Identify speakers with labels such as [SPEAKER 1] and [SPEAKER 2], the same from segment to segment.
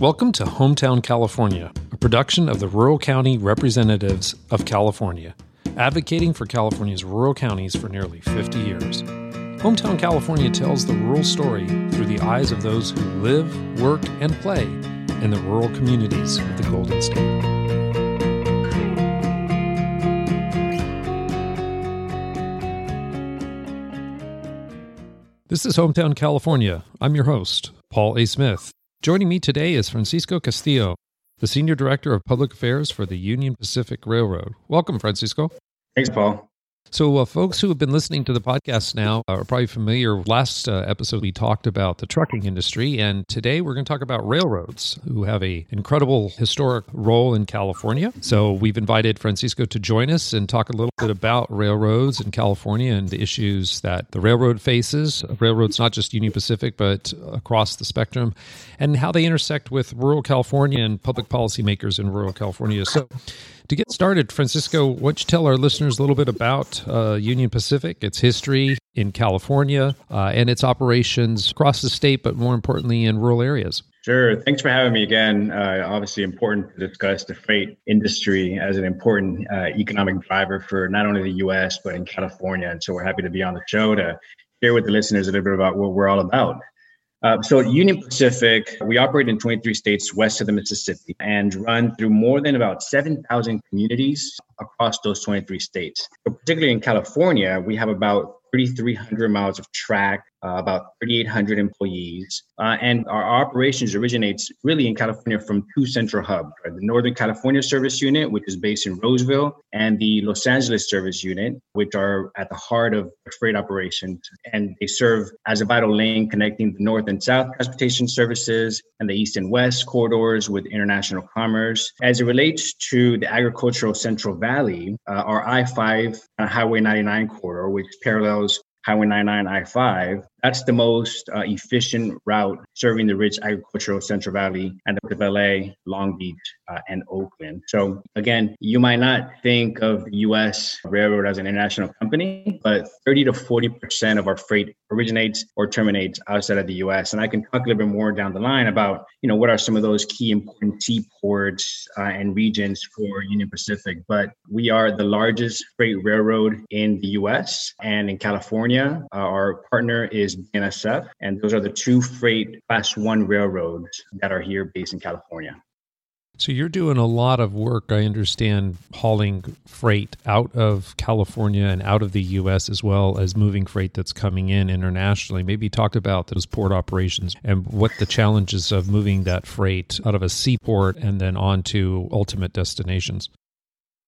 [SPEAKER 1] Welcome to Hometown California, a production of the Rural County Representatives of California, advocating for California's rural counties for nearly 50 years. Hometown California tells the rural story through the eyes of those who live, work, and play in the rural communities of the Golden State. This is Hometown California. I'm your host, Paul A. Smith. Joining me today is Francisco Castillo, the Senior Director of Public Affairs for the Union Pacific Railroad. Welcome, Francisco.
[SPEAKER 2] Thanks, Paul.
[SPEAKER 1] So, uh, folks who have been listening to the podcast now are probably familiar. Last uh, episode, we talked about the trucking industry, and today we're going to talk about railroads, who have a incredible historic role in California. So, we've invited Francisco to join us and talk a little bit about railroads in California and the issues that the railroad faces. Railroads, not just Union Pacific, but across the spectrum, and how they intersect with rural California and public policymakers in rural California. So, to get started, Francisco, why don't you tell our listeners a little bit about uh, Union Pacific, its history in California, uh, and its operations across the state, but more importantly, in rural areas?
[SPEAKER 2] Sure. Thanks for having me again. Uh, obviously, important to discuss the freight industry as an important uh, economic driver for not only the U.S., but in California. And so we're happy to be on the show to share with the listeners a little bit about what we're all about. Uh, so Union Pacific, we operate in 23 states west of the Mississippi and run through more than about 7,000 communities across those 23 states. So particularly in California, we have about 3,300 miles of track, uh, about 3,800 employees. Uh, and our operations originates really in California from two central hubs, right? the Northern California Service Unit, which is based in Roseville, and the Los Angeles Service Unit, which are at the heart of freight operations. And they serve as a vital link connecting the North and South transportation services and the East and West corridors with international commerce. As it relates to the agricultural Central Valley, uh, our I 5 uh, Highway 99 corridor, which parallels Highway 99 I 5 that's the most uh, efficient route serving the rich agricultural Central Valley and the LA, Long Beach, uh, and Oakland. So again, you might not think of the U.S. railroad as an international company, but 30 to 40 percent of our freight originates or terminates outside of the U.S. And I can talk a little bit more down the line about you know what are some of those key important seaports uh, and regions for Union Pacific. But we are the largest freight railroad in the U.S. and in California. Uh, our partner is is BNSF, and those are the two freight class one railroads that are here based in California.
[SPEAKER 1] So you're doing a lot of work, I understand, hauling freight out of California and out of the U.S. as well as moving freight that's coming in internationally. Maybe talk about those port operations and what the challenges of moving that freight out of a seaport and then on to ultimate destinations.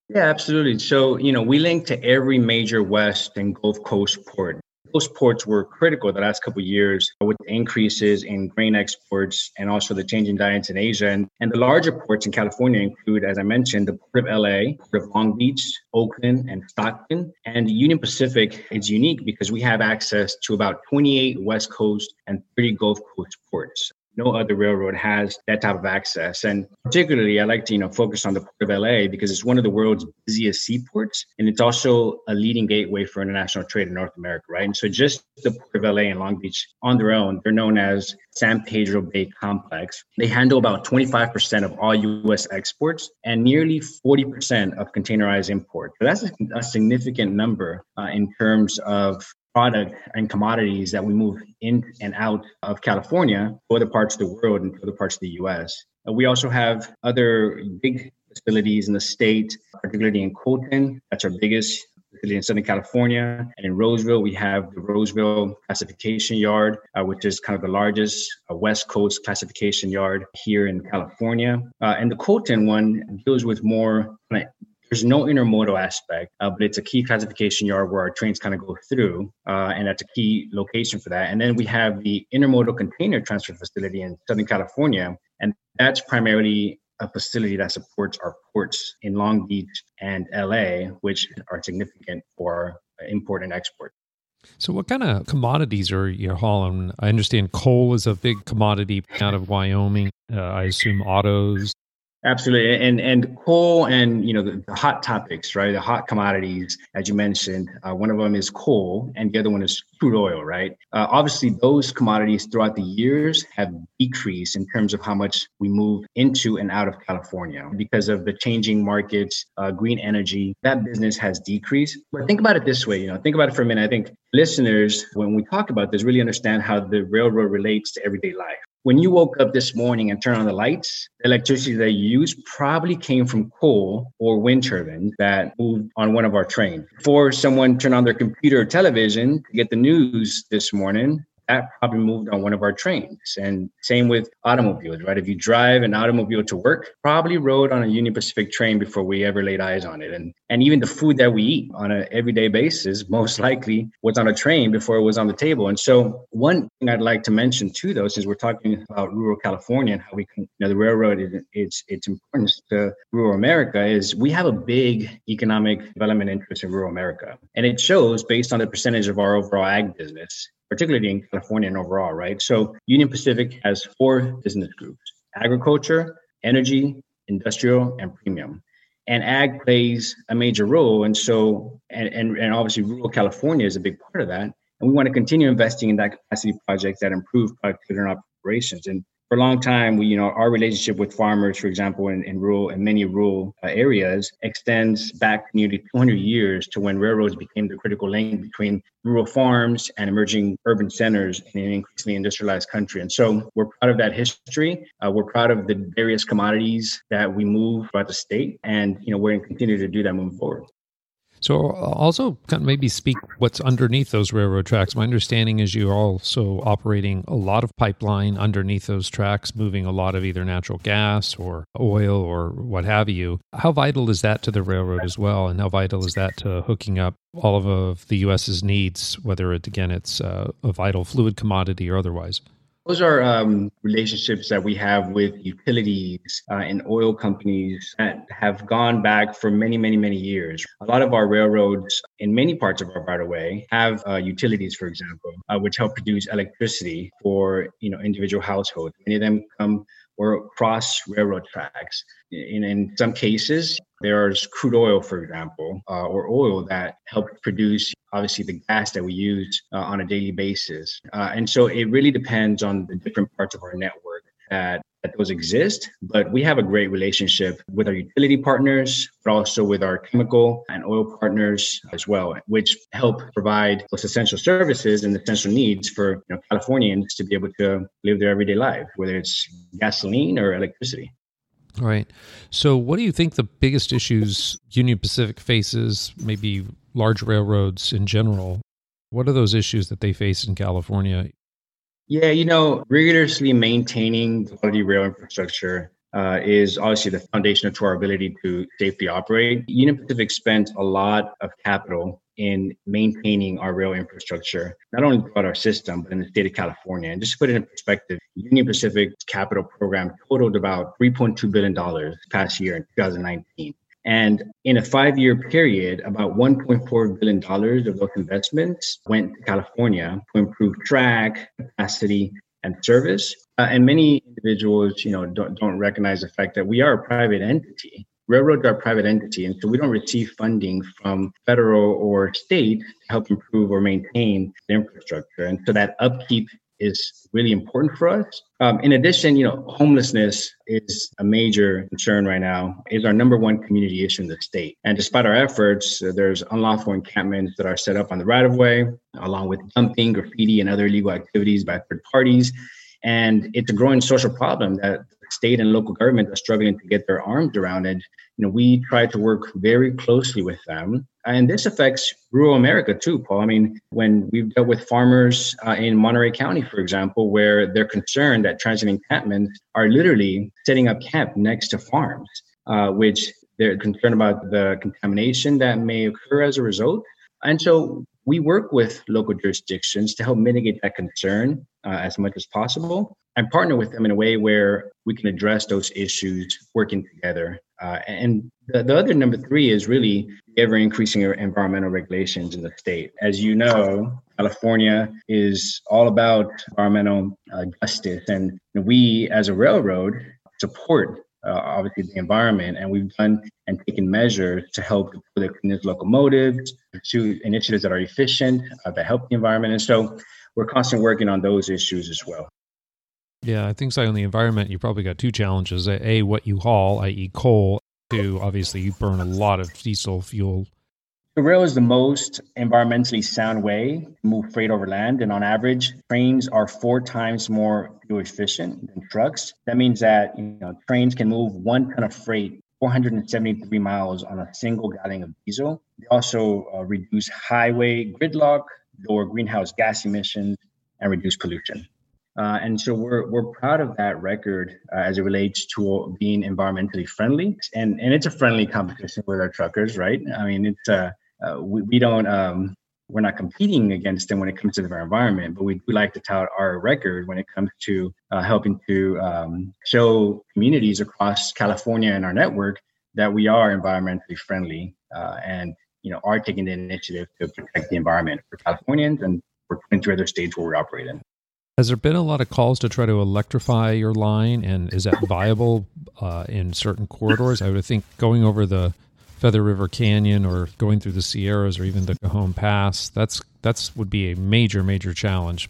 [SPEAKER 2] Yeah, absolutely. So, you know, we link to every major West and Gulf Coast port. Those ports were critical the last couple of years uh, with the increases in grain exports and also the changing diets in Asia. And, and the larger ports in California include, as I mentioned, the Port of LA, Port of Long Beach, Oakland, and Stockton. And Union Pacific is unique because we have access to about 28 West Coast and 30 Gulf Coast ports no other railroad has that type of access. And particularly, I like to you know focus on the Port of LA because it's one of the world's busiest seaports, and it's also a leading gateway for international trade in North America, right? And so, just the Port of LA and Long Beach on their own, they're known as San Pedro Bay Complex. They handle about 25% of all U.S. exports and nearly 40% of containerized imports. So that's a, a significant number uh, in terms of product and commodities that we move in and out of California to other parts of the world and to other parts of the US. Uh, we also have other big facilities in the state, particularly in Colton. That's our biggest facility in Southern California. And in Roseville, we have the Roseville Classification Yard, uh, which is kind of the largest uh, West Coast classification yard here in California. Uh, and the Colton one deals with more there's no intermodal aspect, uh, but it's a key classification yard where our trains kind of go through, uh, and that's a key location for that. And then we have the intermodal container transfer facility in Southern California, and that's primarily a facility that supports our ports in Long Beach and LA, which are significant for import and export.
[SPEAKER 1] So, what kind of commodities are you hauling? I understand coal is a big commodity out of Wyoming. Uh, I assume autos,
[SPEAKER 2] Absolutely, and and coal and you know the, the, hot topics, right? The hot commodities, as you mentioned, uh, one of them is coal, and the other one is crude oil, right? Uh, obviously, those commodities throughout the years have decreased in terms of how much we move into and out of California because of the changing markets, uh, green energy. That business has decreased. But think about it this way, you know, think about it for a minute. I think listeners, when we talk about this, really understand how the railroad relates to everyday life when you woke up this morning and turned on the lights, the electricity that you used probably came from coal or wind turbines that moved on one of our trains. Before someone turned on their computer or television to get the news this morning, that probably moved on one of our trains. And same with automobiles, right? If you drive an automobile to work, probably rode on a Union Pacific train before we ever laid eyes on it. And and even the food that we eat on an everyday basis, most likely was on a train before it was on the table. And so one thing I'd like to mention too, though, since we're talking about rural California and how we can, you know, the railroad is its its importance to rural America is we have a big economic development interest in rural America. And it shows based on the percentage of our overall ag business particularly in California and overall, right? So Union Pacific has four business groups agriculture, energy, industrial, and premium. And ag plays a major role. And so, and, and, and obviously, rural California is a big part of that. And we want to continue investing in that capacity projects that improve productivity and operations. And for a long time, we, you know, our relationship with farmers, for example, in, in rural in many rural uh, areas, extends back nearly 200 years to when railroads became the critical link between rural farms and emerging urban centers in an increasingly industrialized country. And so, we're proud of that history. Uh, we're proud of the various commodities that we move throughout the state, and you know, we're going to continue to do that moving forward.
[SPEAKER 1] So, uh, also maybe speak what's underneath those railroad tracks. My understanding is you're also operating a lot of pipeline underneath those tracks, moving a lot of either natural gas or oil or what have you. How vital is that to the railroad as well? And how vital is that to hooking up all of the U.S.'s needs, whether it, again, it's uh, a vital fluid commodity or otherwise?
[SPEAKER 2] Those are um, relationships that we have with utilities uh, and oil companies that have gone back for many, many, many years. A lot of our railroads in many parts of our right of way have uh, utilities, for example, uh, which help produce electricity for you know individual households. Many of them come or cross railroad tracks. In, in some cases, there's crude oil, for example, uh, or oil that helps produce obviously the gas that we use uh, on a daily basis. Uh, and so it really depends on the different parts of our network that, that those exist. But we have a great relationship with our utility partners, but also with our chemical and oil partners as well, which help provide those essential services and essential needs for you know, Californians to be able to live their everyday life, whether it's gasoline or electricity.
[SPEAKER 1] Right. So, what do you think the biggest issues Union Pacific faces, maybe large railroads in general? What are those issues that they face in California?
[SPEAKER 2] Yeah, you know, rigorously maintaining quality rail infrastructure uh, is obviously the foundation to our ability to safely operate. Union Pacific spent a lot of capital in maintaining our rail infrastructure, not only throughout our system, but in the state of California. And just to put it in perspective, Union Pacific's capital program totaled about $3.2 billion past year in 2019. And in a five year period, about $1.4 billion of those investments went to California to improve track, capacity, and service. Uh, and many individuals, you know, don't, don't recognize the fact that we are a private entity railroads are private entity, and so we don't receive funding from federal or state to help improve or maintain the infrastructure. And so that upkeep is really important for us. Um, in addition, you know, homelessness is a major concern right now. Is our number one community issue in the state. And despite our efforts, there's unlawful encampments that are set up on the right of way, along with dumping, graffiti, and other illegal activities by third parties. And it's a growing social problem that state and local government are struggling to get their arms around it. You know, we try to work very closely with them. And this affects rural America too, Paul. I mean, when we've dealt with farmers uh, in Monterey County, for example, where they're concerned that transit encampments are literally setting up camp next to farms, uh, which they're concerned about the contamination that may occur as a result. And so we work with local jurisdictions to help mitigate that concern uh, as much as possible and partner with them in a way where we can address those issues working together. Uh, and the, the other number three is really ever increasing environmental regulations in the state. As you know, California is all about environmental uh, justice, and we as a railroad support uh, obviously the environment, and we've done and taken measures to help the cleanest locomotives, pursue initiatives that are efficient, uh, that help the environment, and so we're constantly working on those issues as well.
[SPEAKER 1] Yeah, I think so. On the environment, you probably got two challenges: a, what you haul, i.e., coal. Two, obviously, you burn a lot of diesel fuel
[SPEAKER 2] the rail is the most environmentally sound way to move freight over land. And on average, trains are four times more fuel efficient than trucks. That means that you know trains can move one ton of freight 473 miles on a single gallon of diesel. They also uh, reduce highway gridlock, lower greenhouse gas emissions, and reduce pollution. Uh, and so we're we're proud of that record uh, as it relates to being environmentally friendly, and and it's a friendly competition with our truckers, right? I mean, it's uh, uh, we, we don't um, we're not competing against them when it comes to their environment, but we do like to tout our record when it comes to uh, helping to um, show communities across California and our network that we are environmentally friendly uh, and you know are taking the initiative to protect the environment for Californians and for 22 other states where we operate in.
[SPEAKER 1] Has there been a lot of calls to try to electrify your line, and is that viable uh, in certain corridors? I would think going over the Feather River Canyon or going through the Sierras or even the Cajon Pass. That's that's would be a major major challenge.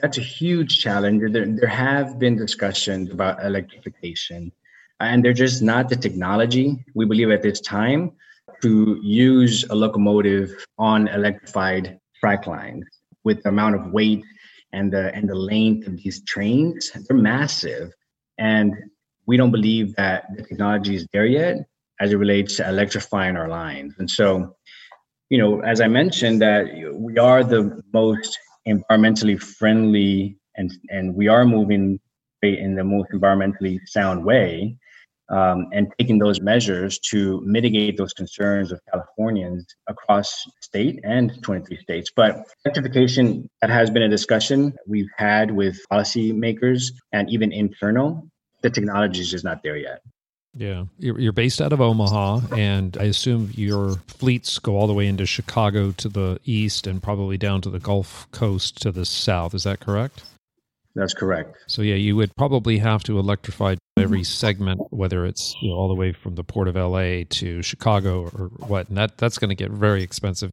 [SPEAKER 2] That's a huge challenge. There, there have been discussions about electrification, and they're just not the technology we believe at this time to use a locomotive on electrified track lines with the amount of weight and the and the length of these trains. They're massive, and we don't believe that the technology is there yet as it relates to electrifying our lines. And so, you know, as I mentioned, that we are the most environmentally friendly and and we are moving in the most environmentally sound way um, and taking those measures to mitigate those concerns of Californians across state and 23 states. But electrification that has been a discussion we've had with policymakers and even internal. The technology is just not there yet.
[SPEAKER 1] Yeah. You're based out of Omaha, and I assume your fleets go all the way into Chicago to the east and probably down to the Gulf Coast to the south. Is that correct?
[SPEAKER 2] That's correct.
[SPEAKER 1] So, yeah, you would probably have to electrify every segment, whether it's you know, all the way from the port of LA to Chicago or what. And that, that's going to get very expensive.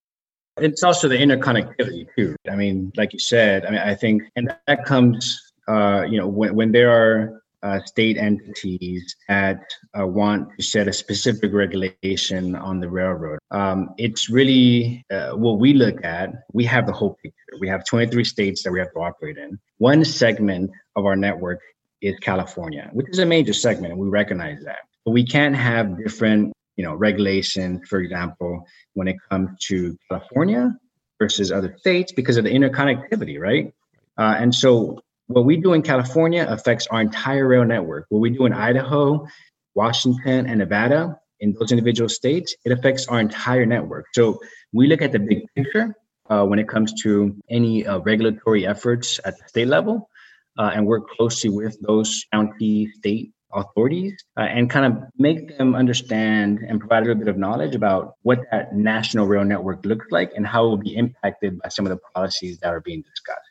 [SPEAKER 2] It's also the interconnectivity, too. I mean, like you said, I mean, I think, and that comes, uh, you know, when, when there are uh, state entities that uh, want to set a specific regulation on the railroad. Um, it's really uh, what we look at. We have the whole picture. We have 23 states that we have to operate in. One segment of our network is California, which is a major segment, and we recognize that. But we can't have different, you know, regulations. For example, when it comes to California versus other states because of the interconnectivity, right? Uh, and so what we do in California affects our entire rail network. What we do in Idaho, Washington, and Nevada, in those individual states, it affects our entire network. So we look at the big picture uh, when it comes to any uh, regulatory efforts at the state level uh, and work closely with those county, state authorities uh, and kind of make them understand and provide a little bit of knowledge about what that national rail network looks like and how it will be impacted by some of the policies that are being discussed.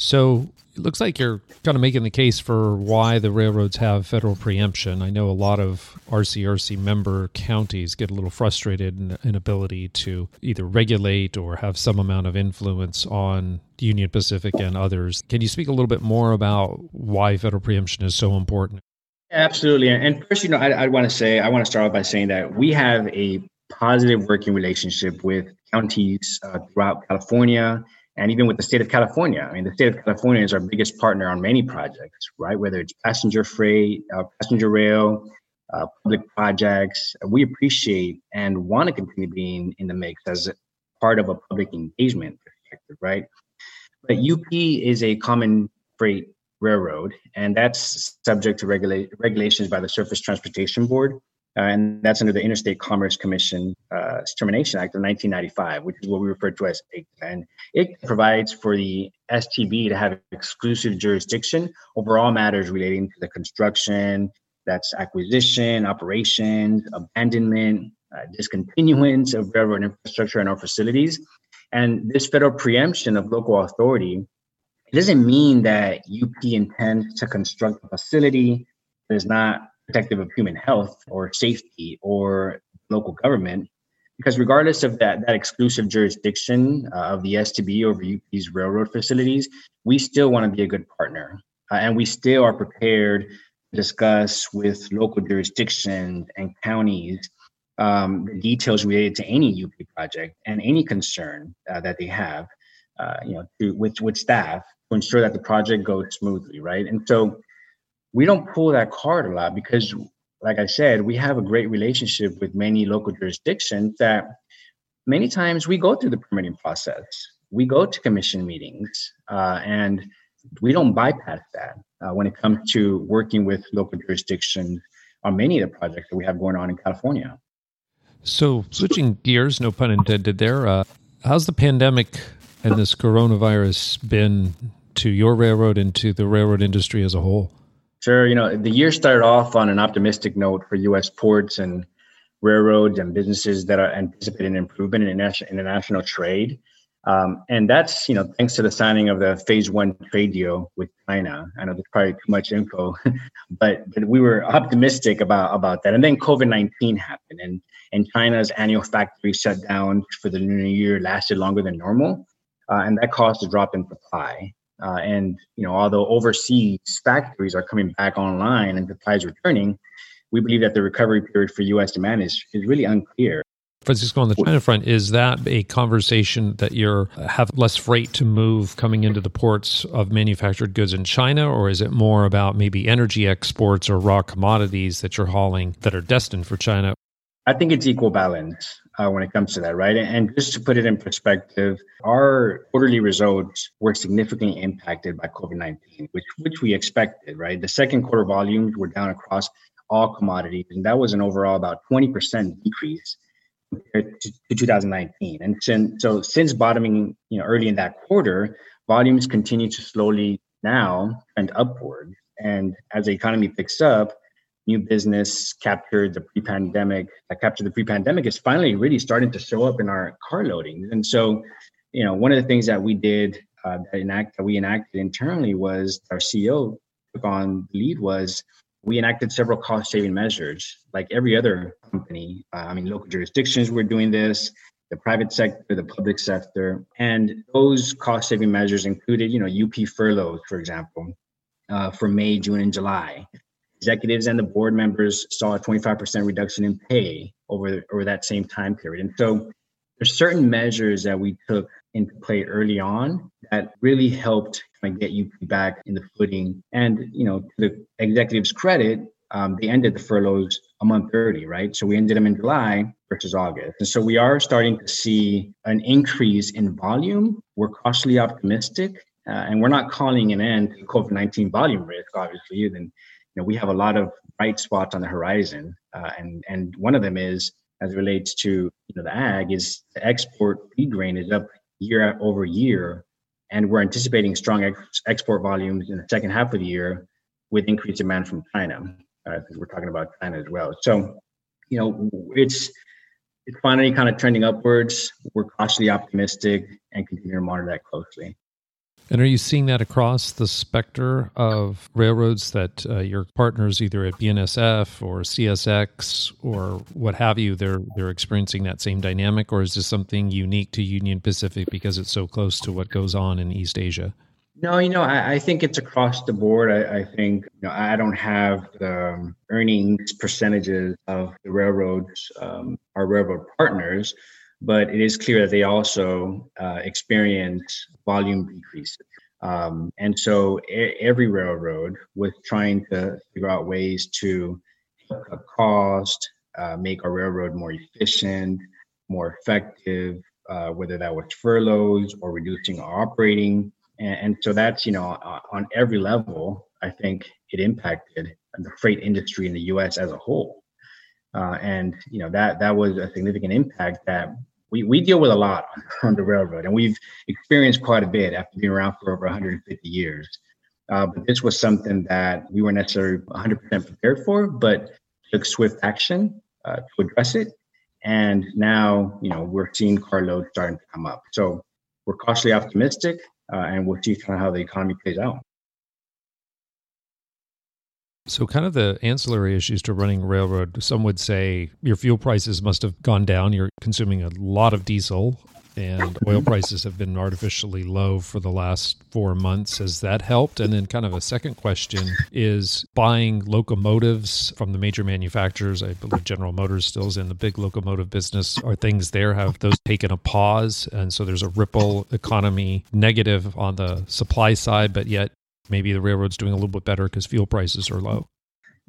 [SPEAKER 1] So it looks like you're kind of making the case for why the railroads have federal preemption. I know a lot of RCRC member counties get a little frustrated in inability to either regulate or have some amount of influence on Union Pacific and others. Can you speak a little bit more about why federal preemption is so important?
[SPEAKER 2] Absolutely. And first, you know, I, I want to say, I want to start off by saying that we have a positive working relationship with counties uh, throughout California and even with the state of California. I mean, the state of California is our biggest partner on many projects, right? Whether it's passenger freight, uh, passenger rail, uh, public projects. We appreciate and want to continue being in the mix as part of a public engagement perspective, right? But UP is a common freight railroad, and that's subject to regula- regulations by the Surface Transportation Board. Uh, and that's under the Interstate Commerce Commission uh, Termination Act of 1995, which is what we refer to as ICTA. And it provides for the STB to have exclusive jurisdiction over all matters relating to the construction, that's acquisition, operations, abandonment, uh, discontinuance of railroad infrastructure and our facilities. And this federal preemption of local authority it doesn't mean that UP intends to construct a facility that is not protective of human health or safety or local government. Because regardless of that, that exclusive jurisdiction uh, of the STB over UP's railroad facilities, we still want to be a good partner. Uh, and we still are prepared to discuss with local jurisdictions and counties um, the details related to any UP project and any concern uh, that they have, uh, you know, to, with, with staff to ensure that the project goes smoothly, right? And so we don't pull that card a lot because, like I said, we have a great relationship with many local jurisdictions that many times we go through the permitting process. We go to commission meetings uh, and we don't bypass that uh, when it comes to working with local jurisdictions on many of the projects that we have going on in California.
[SPEAKER 1] So, switching gears, no pun intended there, uh, how's the pandemic and this coronavirus been to your railroad and to the railroad industry as a whole?
[SPEAKER 2] Sure. You know, the year started off on an optimistic note for U.S. ports and railroads and businesses that are anticipating improvement in international trade. Um, and that's, you know, thanks to the signing of the phase one trade deal with China. I know there's probably too much info, but, but we were optimistic about, about that. And then COVID-19 happened and, and China's annual factory shutdown for the new year lasted longer than normal. Uh, and that caused a drop in supply. Uh, and, you know, although overseas factories are coming back online and supply is returning, we believe that the recovery period for U.S. demand is, is really unclear.
[SPEAKER 1] Francisco, on the China front, is that a conversation that you're have less freight to move coming into the ports of manufactured goods in China, or is it more about maybe energy exports or raw commodities that you're hauling that are destined for China?
[SPEAKER 2] I think it's equal balance uh, when it comes to that, right? And just to put it in perspective, our quarterly results were significantly impacted by COVID 19, which, which we expected, right? The second quarter volumes were down across all commodities, and that was an overall about 20% decrease compared to, to 2019. And since, so since bottoming, you know, early in that quarter, volumes continue to slowly now trend upward. And as the economy picks up, new business captured the pre-pandemic, that captured the pre-pandemic is finally really starting to show up in our car loadings. And so, you know, one of the things that we did uh, that enact that we enacted internally was our CEO took on the lead was we enacted several cost saving measures like every other company. Uh, I mean, local jurisdictions were doing this, the private sector, the public sector. And those cost saving measures included, you know, UP furloughs, for example, uh, for May, June, and July. Executives and the board members saw a 25% reduction in pay over, over that same time period. And so there's certain measures that we took into play early on that really helped kind of get you back in the footing. And you know, to the executives' credit, um, they ended the furloughs a month early, right? So we ended them in July versus August. And so we are starting to see an increase in volume. We're cautiously optimistic, uh, and we're not calling an end to COVID 19 volume risk, obviously. You know, we have a lot of bright spots on the horizon. Uh, and, and one of them is as relates to you know the ag is the export feed grain is up year over year and we're anticipating strong ex- export volumes in the second half of the year with increased demand from China, because uh, we're talking about China as well. So, you know, it's it's finally kind of trending upwards. We're cautiously optimistic and continue to monitor that closely.
[SPEAKER 1] And are you seeing that across the specter of railroads that uh, your partners, either at BNSF or CSX or what have you, they're they're experiencing that same dynamic, or is this something unique to Union Pacific because it's so close to what goes on in East Asia?
[SPEAKER 2] No, you know, I, I think it's across the board. I, I, think you know I don't have the earnings percentages of the railroads, um, our railroad partners, but it is clear that they also uh, experience volume decreases. Um, and so a- every railroad was trying to figure out ways to cut cost, uh, make our railroad more efficient, more effective, uh, whether that was furloughs or reducing our operating. And, and so that's, you know, on every level, I think it impacted the freight industry in the U.S. as a whole. Uh, and you know that that was a significant impact that we, we deal with a lot on the railroad, and we've experienced quite a bit after being around for over 150 years. Uh, but this was something that we weren't necessarily 100% prepared for, but took swift action uh, to address it. And now, you know, we're seeing carloads starting to come up. So we're cautiously optimistic, uh, and we'll see kind of how the economy plays out.
[SPEAKER 1] So, kind of the ancillary issues to running a railroad, some would say your fuel prices must have gone down. You're consuming a lot of diesel, and mm-hmm. oil prices have been artificially low for the last four months. Has that helped? And then, kind of a second question is buying locomotives from the major manufacturers. I believe General Motors still is in the big locomotive business. Are things there? Have those taken a pause? And so there's a ripple economy negative on the supply side, but yet maybe the railroad's doing a little bit better because fuel prices are low.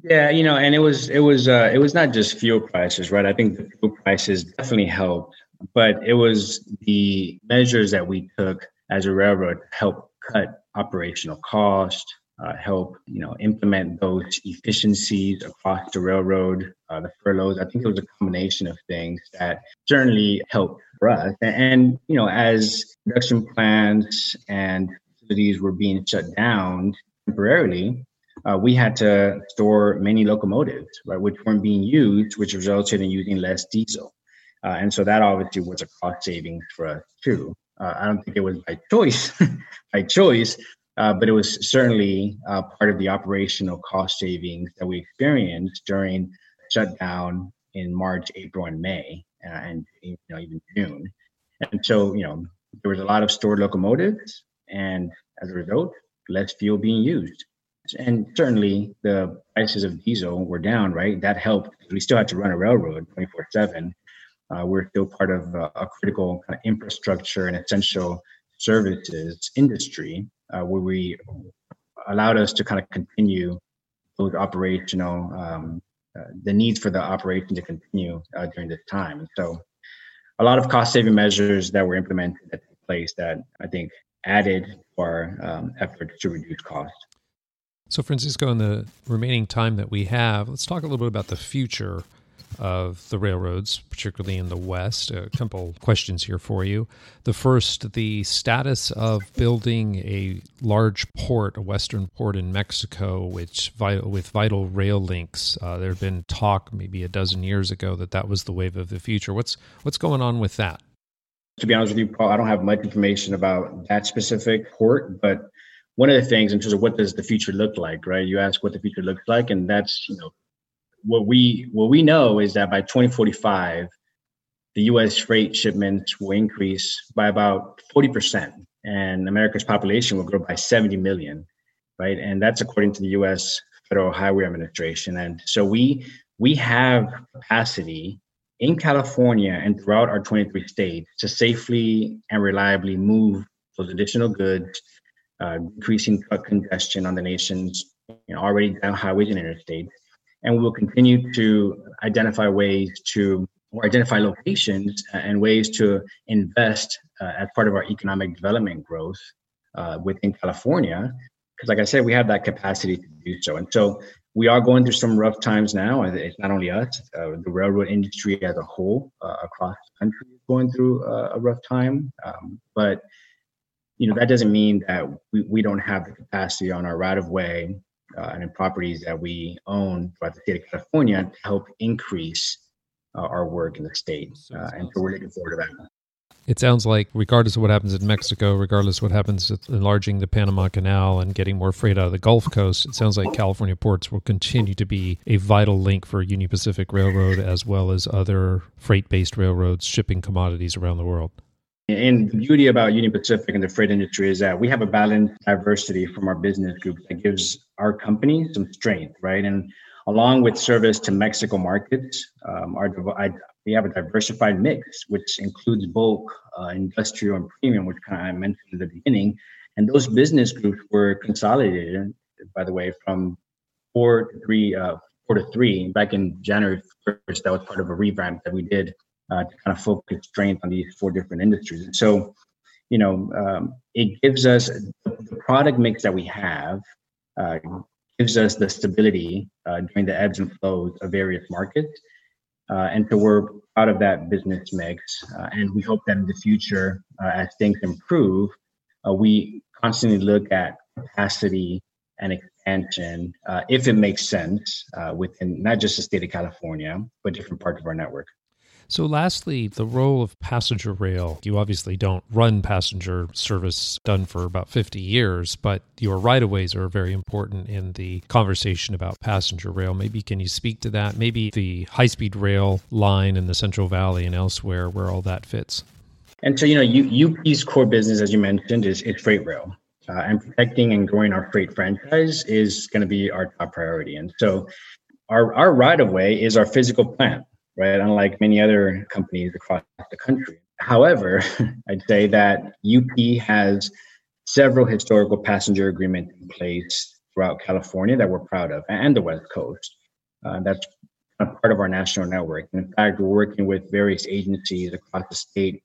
[SPEAKER 2] Yeah, you know, and it was it was uh, it was not just fuel prices, right? I think the fuel prices definitely helped, but it was the measures that we took as a railroad to help cut operational cost, uh, help you know implement those efficiencies across the railroad, uh, the furloughs. I think it was a combination of things that certainly helped for us. And, and you know, as production plants and facilities were being shut down temporarily, uh, we had to store many locomotives, right, which weren't being used, which resulted in using less diesel. Uh, and so that obviously was a cost savings for us too. Uh, I don't think it was by choice, by choice, uh, but it was certainly uh, part of the operational cost savings that we experienced during shutdown in March, April, and May, uh, and you know even June. And so you know there was a lot of stored locomotives, and as a result, less fuel being used. And certainly the prices of diesel were down, right? That helped. We still had to run a railroad 24 uh, 7. we're still part of a, a critical kind of infrastructure and essential services industry uh, where we allowed us to kind of continue those operational, um, uh, the needs for the operation to continue uh, during this time. And so a lot of cost saving measures that were implemented that place that I think added to our um, efforts to reduce cost.
[SPEAKER 1] So, Francisco, in the remaining time that we have, let's talk a little bit about the future of the railroads, particularly in the West. A couple questions here for you. The first, the status of building a large port, a western port in Mexico, which with vital rail links. Uh, there had been talk maybe a dozen years ago that that was the wave of the future. What's what's going on with that?
[SPEAKER 2] To be honest with you, Paul, I don't have much information about that specific port, but one of the things in terms of what does the future look like, right? You ask what the future looks like, and that's you know what we what we know is that by 2045, the U.S. freight shipments will increase by about 40 percent, and America's population will grow by 70 million, right? And that's according to the U.S. Federal Highway Administration. And so we we have capacity in California and throughout our 23 states to safely and reliably move those additional goods, uh, congestion on the nation's you know, already down highways and interstates and we will continue to identify ways to or identify locations and ways to invest uh, as part of our economic development growth uh, within California. Because, like I said, we have that capacity to do so. And so we are going through some rough times now. It's not only us, uh, the railroad industry as a whole uh, across the country is going through a rough time. Um, but you know that doesn't mean that we, we don't have the capacity on our right of way uh, and in properties that we own throughout the state of California to help increase uh, our work in the state. Uh, and so we're looking forward to that.
[SPEAKER 1] It sounds like, regardless of what happens in Mexico, regardless of what happens with enlarging the Panama Canal and getting more freight out of the Gulf Coast, it sounds like California ports will continue to be a vital link for Union Pacific Railroad as well as other freight based railroads shipping commodities around the world.
[SPEAKER 2] And the beauty about Union Pacific and the freight industry is that we have a balanced diversity from our business group that gives our company some strength, right? And along with service to Mexico markets, um, our we have a diversified mix, which includes bulk, uh, industrial, and premium, which kind of I mentioned at the beginning. And those business groups were consolidated, by the way, from four to three, uh, four to three back in January 1st. That was part of a revamp that we did uh, to kind of focus strength on these four different industries. And so, you know, um, it gives us the product mix that we have uh, gives us the stability uh, during the ebbs and flows of various markets. Uh, and so we're out of that business mix. Uh, and we hope that in the future, uh, as things improve, we constantly look at capacity and expansion if it makes sense within not just the state of California, but different parts of our network.
[SPEAKER 1] So, lastly, the role of passenger rail. You obviously don't run passenger service done for about 50 years, but your right of ways are very important in the conversation about passenger rail. Maybe can you speak to that? Maybe the high speed rail line in the Central Valley and elsewhere where all that fits.
[SPEAKER 2] And so, you know, UP's core business, as you mentioned, is, is freight rail. Uh, and protecting and growing our freight franchise is going to be our top priority. And so, our, our right of way is our physical plant right? Unlike many other companies across the country. However, I'd say that UP has several historical passenger agreements in place throughout California that we're proud of, and the West Coast. Uh, that's part of our national network. And in fact, we're working with various agencies across the state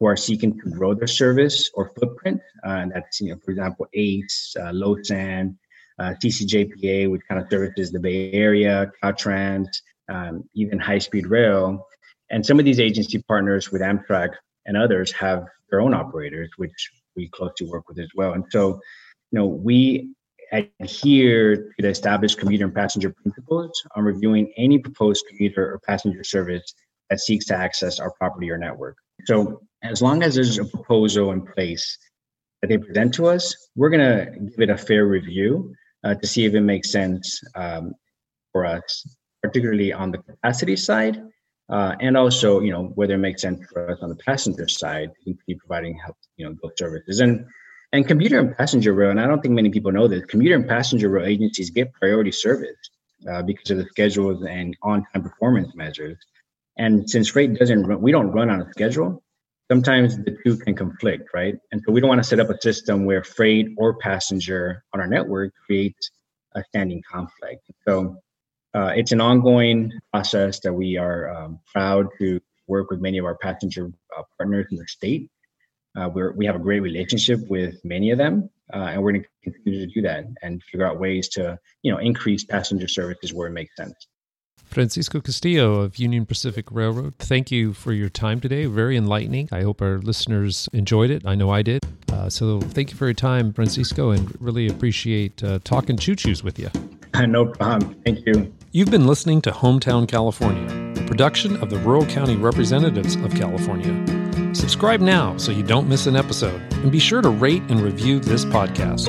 [SPEAKER 2] who are seeking to grow their service or footprint. Uh, and that's, you know, for example, ACE, uh, LOSSAN, uh, CCJPA, which kind of services the Bay Area, Caltrans, um, even high speed rail. And some of these agency partners with Amtrak and others have their own operators, which we closely work with as well. And so, you know, we adhere to the established commuter and passenger principles on reviewing any proposed commuter or passenger service that seeks to access our property or network. So, as long as there's a proposal in place that they present to us, we're going to give it a fair review uh, to see if it makes sense um, for us particularly on the capacity side, uh, and also, you know, whether it makes sense for us on the passenger side to providing help, you know, those services. And and commuter and passenger rail, and I don't think many people know this, commuter and passenger rail agencies get priority service uh, because of the schedules and on-time performance measures. And since freight doesn't run, we don't run on a schedule. Sometimes the two can conflict, right? And so we don't want to set up a system where freight or passenger on our network creates a standing conflict. So uh, it's an ongoing process that we are um, proud to work with many of our passenger uh, partners in the state. Uh, we we have a great relationship with many of them, uh, and we're going to continue to do that and figure out ways to, you know, increase passenger services where it makes sense.
[SPEAKER 1] Francisco Castillo of Union Pacific Railroad, thank you for your time today. Very enlightening. I hope our listeners enjoyed it. I know I did. Uh, so thank you for your time, Francisco, and really appreciate uh, talking choo choos with you.
[SPEAKER 2] no problem. Thank you.
[SPEAKER 1] You've been listening to Hometown California, a production of the Rural County Representatives of California. Subscribe now so you don't miss an episode, and be sure to rate and review this podcast.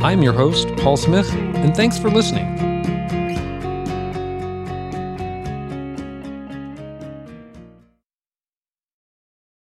[SPEAKER 1] I'm your host, Paul Smith, and thanks for listening.